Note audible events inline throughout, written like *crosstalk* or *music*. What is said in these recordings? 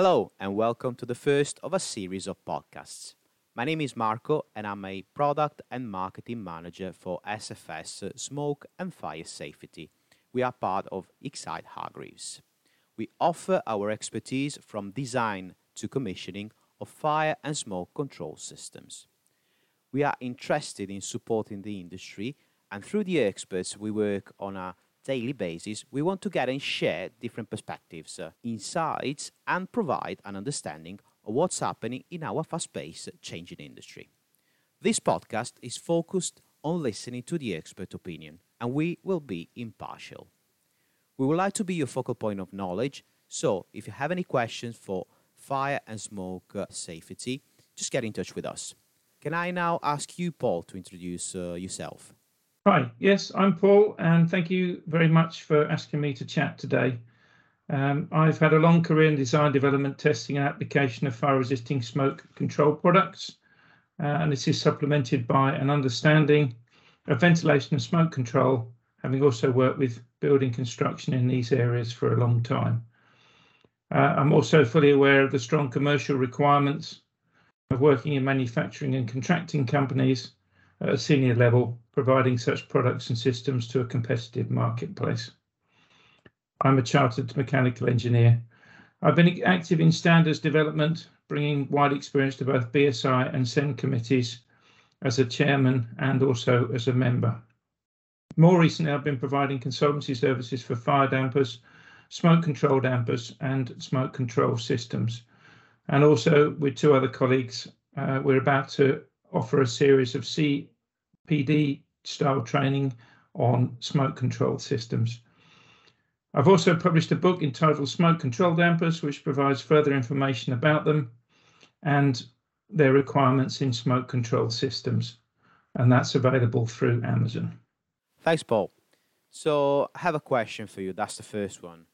Hello, and welcome to the first of a series of podcasts. My name is Marco, and I'm a product and marketing manager for SFS Smoke and Fire Safety. We are part of Exyte Hargreaves. We offer our expertise from design to commissioning of fire and smoke control systems. We are interested in supporting the industry, and through the experts we work on a daily basis, we want to get and share different perspectives, uh, insights, and provide an understanding of what's happening in our fast paced changing industry. This podcast is focused on listening to the expert opinion, and we will be impartial. We would like to be your focal point of knowledge, so if you have any questions for fire and smoke uh, safety, just get in touch with us. Can I now ask you, Paul, to introduce uh, yourself? Hi, yes, I'm Paul, and thank you very much for asking me to chat today. Um, I've had a long career in design, development, testing, and application of fire resisting smoke control products, uh, and this is supplemented by an understanding of ventilation and smoke control, having also worked with building construction in these areas for a long time. Uh, I'm also fully aware of the strong commercial requirements of working in manufacturing and contracting companies at a senior level, providing such products and systems to a competitive marketplace. I'm a chartered mechanical engineer. I've been active in standards development, bringing wide experience to both BSI and CEN committees as a chairman and also as a member. More recently, I've been providing consultancy services for fire dampers, smoke control dampers, and smoke control systems. And also with two other colleagues, uh, we're about to offer a series of CPD style training on smoke control systems. I've also published a book entitled Smoke Control Dampers, which provides further information about them and their requirements in smoke control systems. And that's available through Amazon. Thanks, Paul. So, I have a question for you. That's the first one.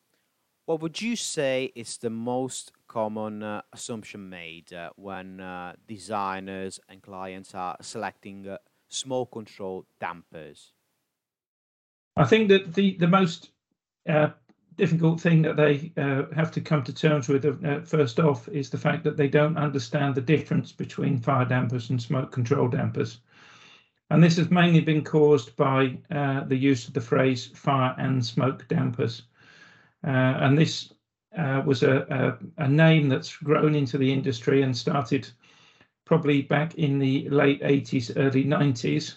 What would you say is the most common uh, assumption made uh, when uh, designers and clients are selecting uh, smoke control dampers? I think that the the most uh, difficult thing that they uh, have to come to terms with first off is the fact that they don't understand the difference between fire dampers and smoke control dampers. And this has mainly been caused by the use of the phrase fire and smoke dampers. And this uh, was a, a, a, name that's grown into the industry and started probably back in the late 80s, early 90s,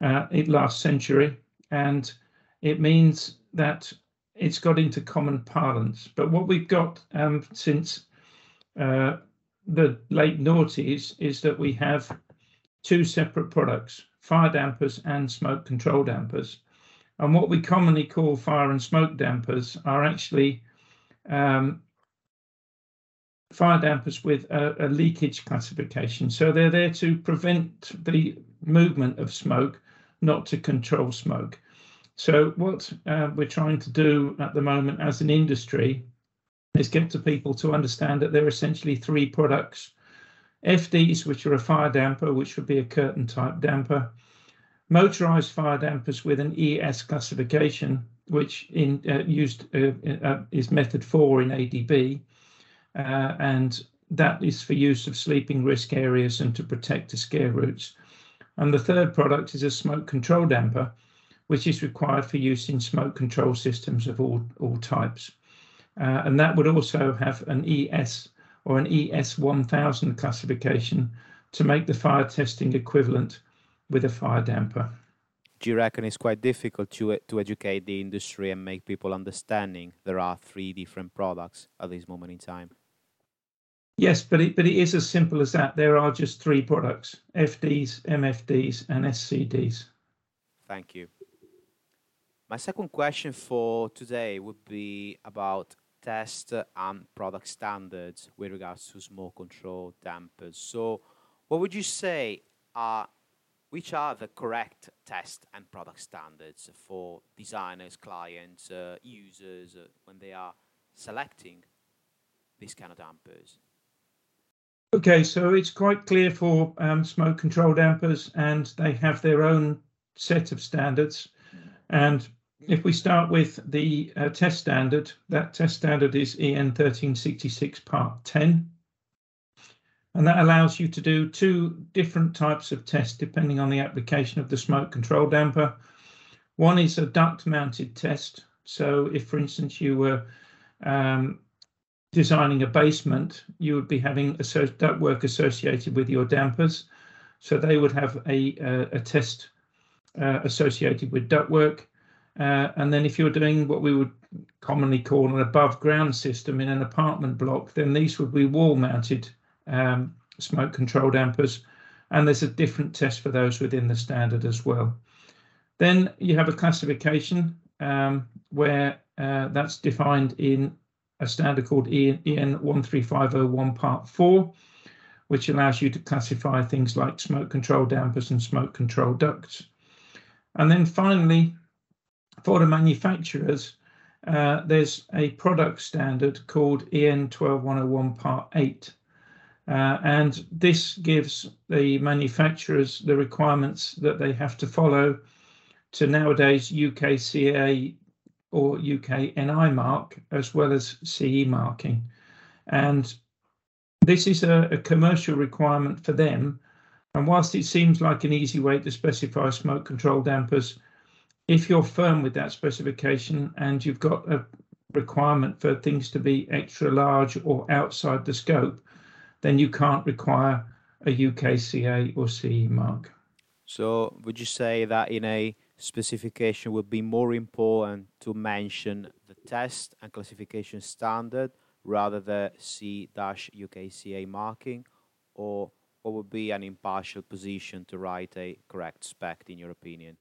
uh, last century. And it means that it's got into common parlance. But what we've got um, since uh, the late noughties is that we have two separate products, fire dampers and smoke control dampers. And what we commonly call fire and smoke dampers are actually um, fire dampers with a, a, leakage classification. So they're there to prevent the movement of smoke, not to control smoke. So what uh, we're trying to do at the moment as an industry is get to people to understand that there are essentially three products. FDs, which are a fire damper, which would be a curtain type damper, motorized fire dampers with an ES classification, which in uh, used uh, uh, is method four in ADB, uh, and that is for use of sleeping risk areas and to protect the scare routes. And the third product is a smoke control damper, which is required for use in smoke control systems of all, all types. Uh, and that would also have an ES or an ES 1000 classification to make the fire testing equivalent with a fire damper. Do you reckon it's quite difficult to to educate the industry and make people understanding there are three different products at this moment in time? Yes, but it but it is as simple as that. There are just three products: FDs, MFDs, and SCDs. Thank you. My second question for today would be about test and product standards with regards to smoke control dampers. So, what would you say are which are the correct test and product standards for designers, clients, uh, users uh, when they are selecting these kind of dampers? Okay, so it's quite clear for um, smoke control dampers, and they have their own set of standards. And if we start with the uh, test standard, that test standard is EN 1366 Part 10. And that allows you to do two different types of tests depending on the application of the smoke control damper. One is a duct mounted test. So if, for instance, you were um, designing a basement, you would be having duct work associated with your dampers. So they would have a, a, a test uh, associated with ductwork. Uh, and then if you're doing what we would commonly call an above ground system in an apartment block, then these would be wall mounted um, smoke control dampers. And there's a different test for those within the standard as well. Then you have a classification um, where uh, that's defined in a standard called EN, EN 13501 Part 4, which allows you to classify things like smoke control dampers and smoke control ducts. And then finally, for the manufacturers, uh, there's a product standard called EN 12101 Part 8. Uh, and this gives the manufacturers the requirements that they have to follow to nowadays UKCA or UK NI mark as well as CE marking. And this is a, a, commercial requirement for them. And whilst it seems like an easy way to specify smoke control dampers, if you're firm with that specification and you've got a requirement for things to be extra large or outside the scope, then you can't require a UKCA or CE mark. So, would you say that in a specification would be more important to mention the test and classification standard rather than C-UKCA marking, or what would be an impartial position to write a correct spec in your opinion?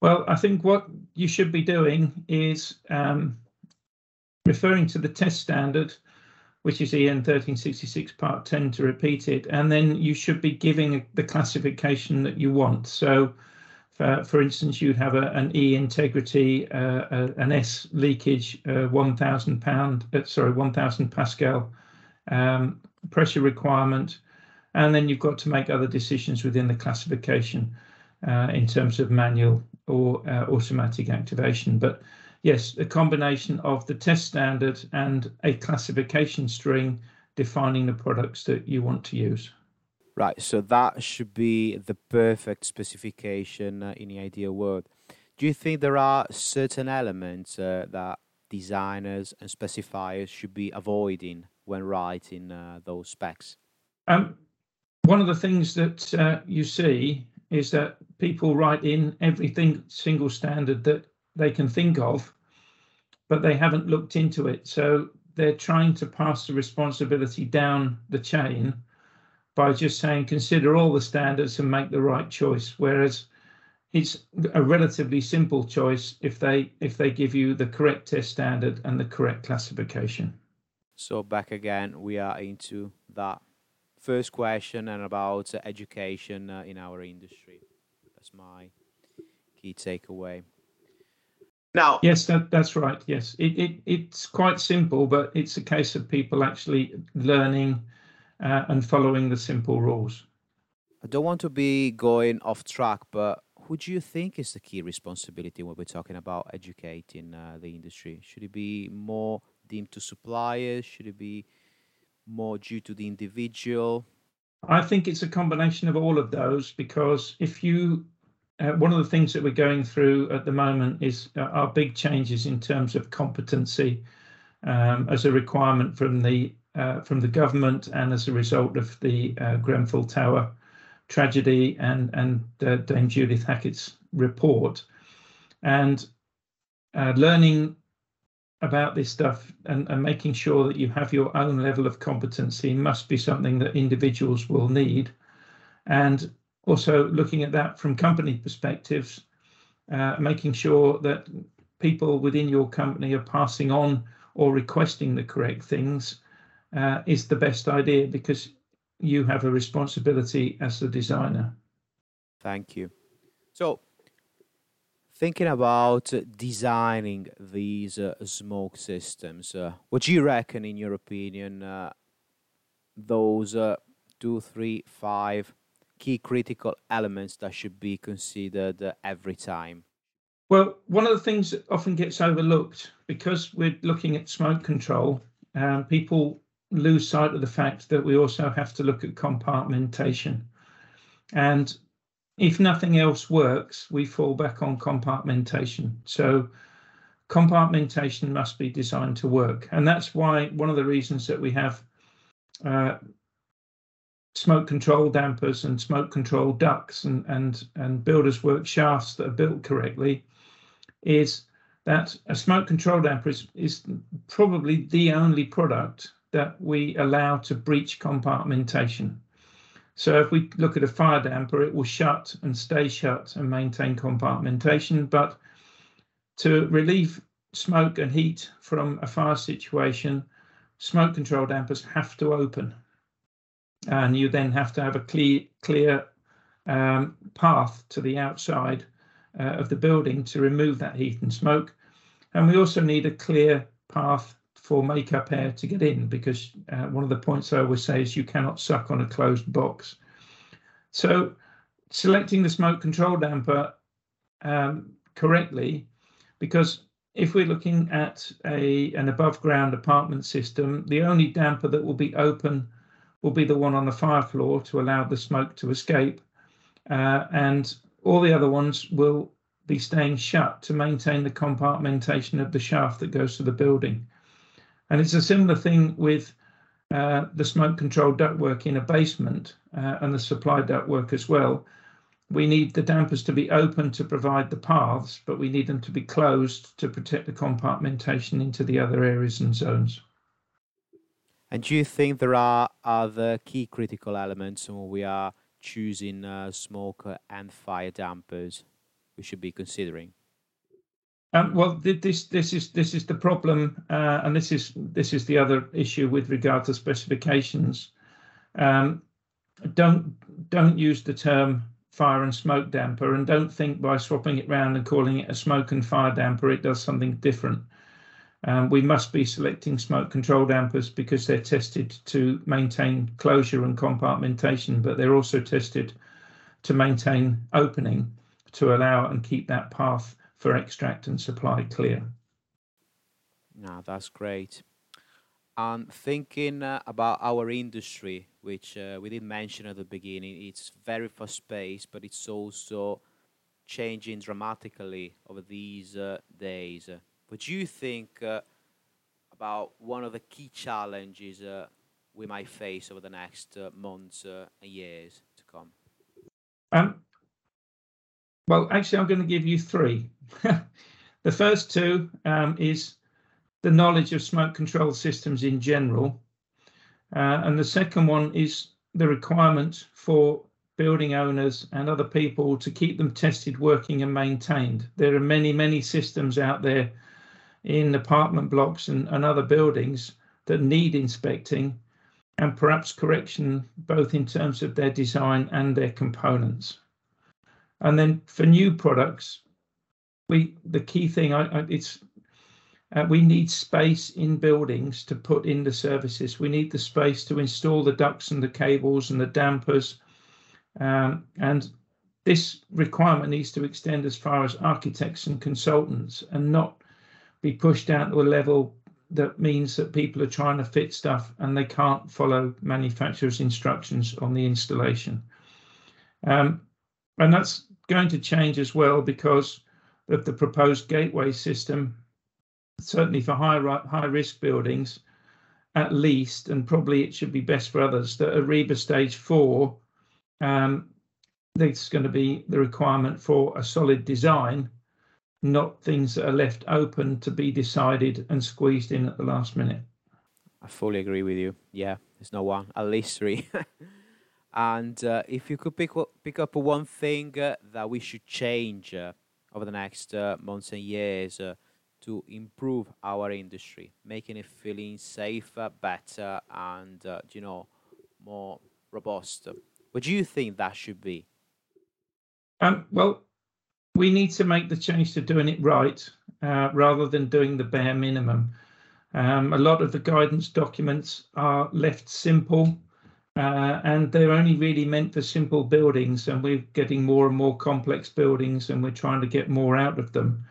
Well, I think what you should be doing is um, referring to the test standard which is EN 1366 part 10 to repeat it. And then you should be giving the classification that you want. So for, for instance, you'd have a, an E integrity, uh, a, an S leakage, uh, 1000 pound, uh, sorry, 1000 Pascal um, pressure requirement. And then you've got to make other decisions within the classification uh, in terms of manual or uh, automatic activation. But yes, a combination of the test standard and a classification string defining the products that you want to use. Right, so that should be the perfect specification uh, in the ideal world. Do you think there are certain elements uh, that designers and specifiers should be avoiding when writing uh, those specs? Um, one of the things that uh, you see is that people write in everything single standard that they can think of, but they haven't looked into it. So they're trying to pass the responsibility down the chain by just saying consider all the standards and make the right choice. Whereas it's a relatively simple choice if they if they give you the correct test standard and the correct classification. So back again, we are into that first question and about education uh, in our industry. That's my key takeaway. Now, yes, that, that's right. Yes, it, it it's quite simple, but it's a case of people actually learning uh, and following the simple rules. I don't want to be going off track, but who do you think is the key responsibility when we're talking about educating uh, the industry? Should it be more deemed to suppliers? Should it be more due to the individual? I think it's a combination of all of those because if you uh, one of the things that we're going through at the moment is uh, our big changes in terms of competency um, as a requirement from the uh, from the government and as a result of the uh, Grenfell Tower tragedy and and uh, Dame Judith Hackitt's report, and uh, learning about this stuff and, and making sure that you have your own level of competency must be something that individuals will need, and also looking at that from company perspectives, uh, making sure that people within your company are passing on or requesting the correct things uh, is the best idea because you have a responsibility as the designer. Thank you. So, thinking about designing these uh, smoke systems, uh, what do you reckon, in your opinion, uh, those uh, two, three, five key critical elements that should be considered every time? Well, one of the things that often gets overlooked because we're looking at smoke control, um, people lose sight of the fact that we also have to look at compartmentation. And if nothing else works, we fall back on compartmentation. So compartmentation must be designed to work. And that's why one of the reasons that we have uh, smoke control dampers and smoke control ducts and, and, and builders work shafts that are built correctly is that a smoke control damper is, is probably the only product that we allow to breach compartmentation. So if we look at a fire damper, it will shut and stay shut and maintain compartmentation. But to relieve smoke and heat from a fire situation, smoke control dampers have to open. And you then have to have a clear, clear um, path to the outside uh, of the building to remove that heat and smoke. And we also need a clear path for makeup air to get in because uh, one of the points I always say is you cannot suck on a closed box. So selecting the smoke control damper um, correctly, because if we're looking at a an above ground apartment system, the only damper that will be open will be the one on the fire floor to allow the smoke to escape. Uh, and all the other ones will be staying shut to maintain the compartmentation of the shaft that goes to the building. And it's a similar thing with uh, the smoke control ductwork in a basement uh, and the supply ductwork as well. We need the dampers to be open to provide the paths, but we need them to be closed to protect the compartmentation into the other areas and zones. And do you think there are other key critical elements when we are choosing uh, smoke and fire dampers we should be considering? Um, well, this this is this is the problem, uh, and this is this is the other issue with regard to specifications. Um, don't don't use the term fire and smoke damper, and don't think by swapping it round and calling it a smoke and fire damper it does something different. Um, we must be selecting smoke control dampers because they're tested to maintain closure and compartmentation, but they're also tested to maintain opening to allow and keep that path for extract and supply clear. No, that's great. And thinking uh, about our industry, which uh, we did mention at the beginning, it's very fast paced, but it's also changing dramatically over these uh, days. What do you think uh, about one of the key challenges uh, we might face over the next uh, months and years to come? Um, well, actually, I'm going to give you three. *laughs* the first two um, is the knowledge of smoke control systems in general. Uh, and the second one is the requirement for building owners and other people to keep them tested, working, and maintained. There are many, many systems out there in apartment blocks and, and other buildings that need inspecting and perhaps correction, both in terms of their design and their components. And then for new products, we the key thing I, I, it's uh, we need space in buildings to put in the services. We need the space to install the ducts and the cables and the dampers. Um, and this requirement needs to extend as far as architects and consultants and not be pushed down to a level that means that people are trying to fit stuff and they can't follow manufacturer's instructions on the installation. Um, and that's going to change as well because of the proposed gateway system, certainly for high, high risk buildings, at least, and probably it should be best for others, that a RIBA stage four, um, there's going to be the requirement for a solid design, not things that are left open to be decided and squeezed in at the last minute. I fully agree with you. Yeah, there's no one, at least three. *laughs* And uh, if you could pick pick up one thing uh, that we should change uh, over the next uh, months and years uh, to improve our industry, making it feeling safer, better, and uh, you know more robust, what do you think that should be? Um, well, we need to make the change to doing it right rather than doing the bare minimum. Um, a lot of the guidance documents are left simple uh, and they're only really meant for simple buildings. And we're getting more and more complex buildings, and we're trying to get more out of them.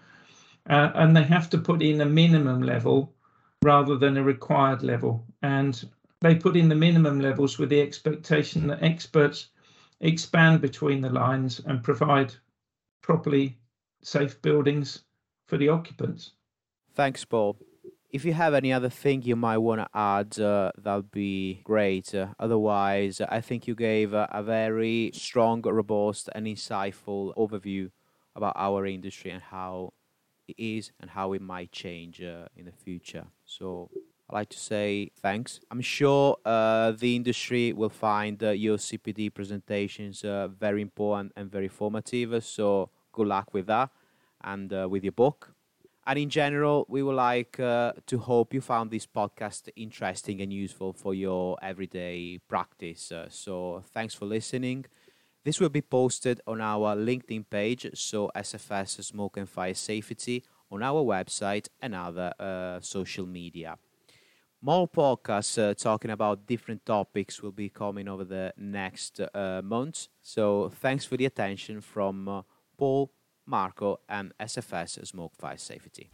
Uh, and they have to put in a minimum level rather than a required level. And they put in the minimum levels with the expectation that experts expand between the lines and provide properly safe buildings for the occupants. Thanks, Paul. If you have any other thing you might want to add, uh, that'd be great. Uh, otherwise, I think you gave uh, a very strong, robust, and insightful overview about our industry and how it is and how it might change uh, in the future. So I'd like to say thanks. I'm sure uh, the industry will find uh, your CPD presentations very important and very formative. So good luck with that and with your book. And in general, we would like uh, to hope you found this podcast interesting and useful for your everyday practice. Uh, so thanks for listening. This will be posted on our LinkedIn page, so SFS Smoke and Fire Safety, on our website and other uh, social media. More podcasts uh, talking about different topics will be coming over the next uh, months. So thanks for the attention from uh, Paul Marco, and SFS Smoke Fire Safety.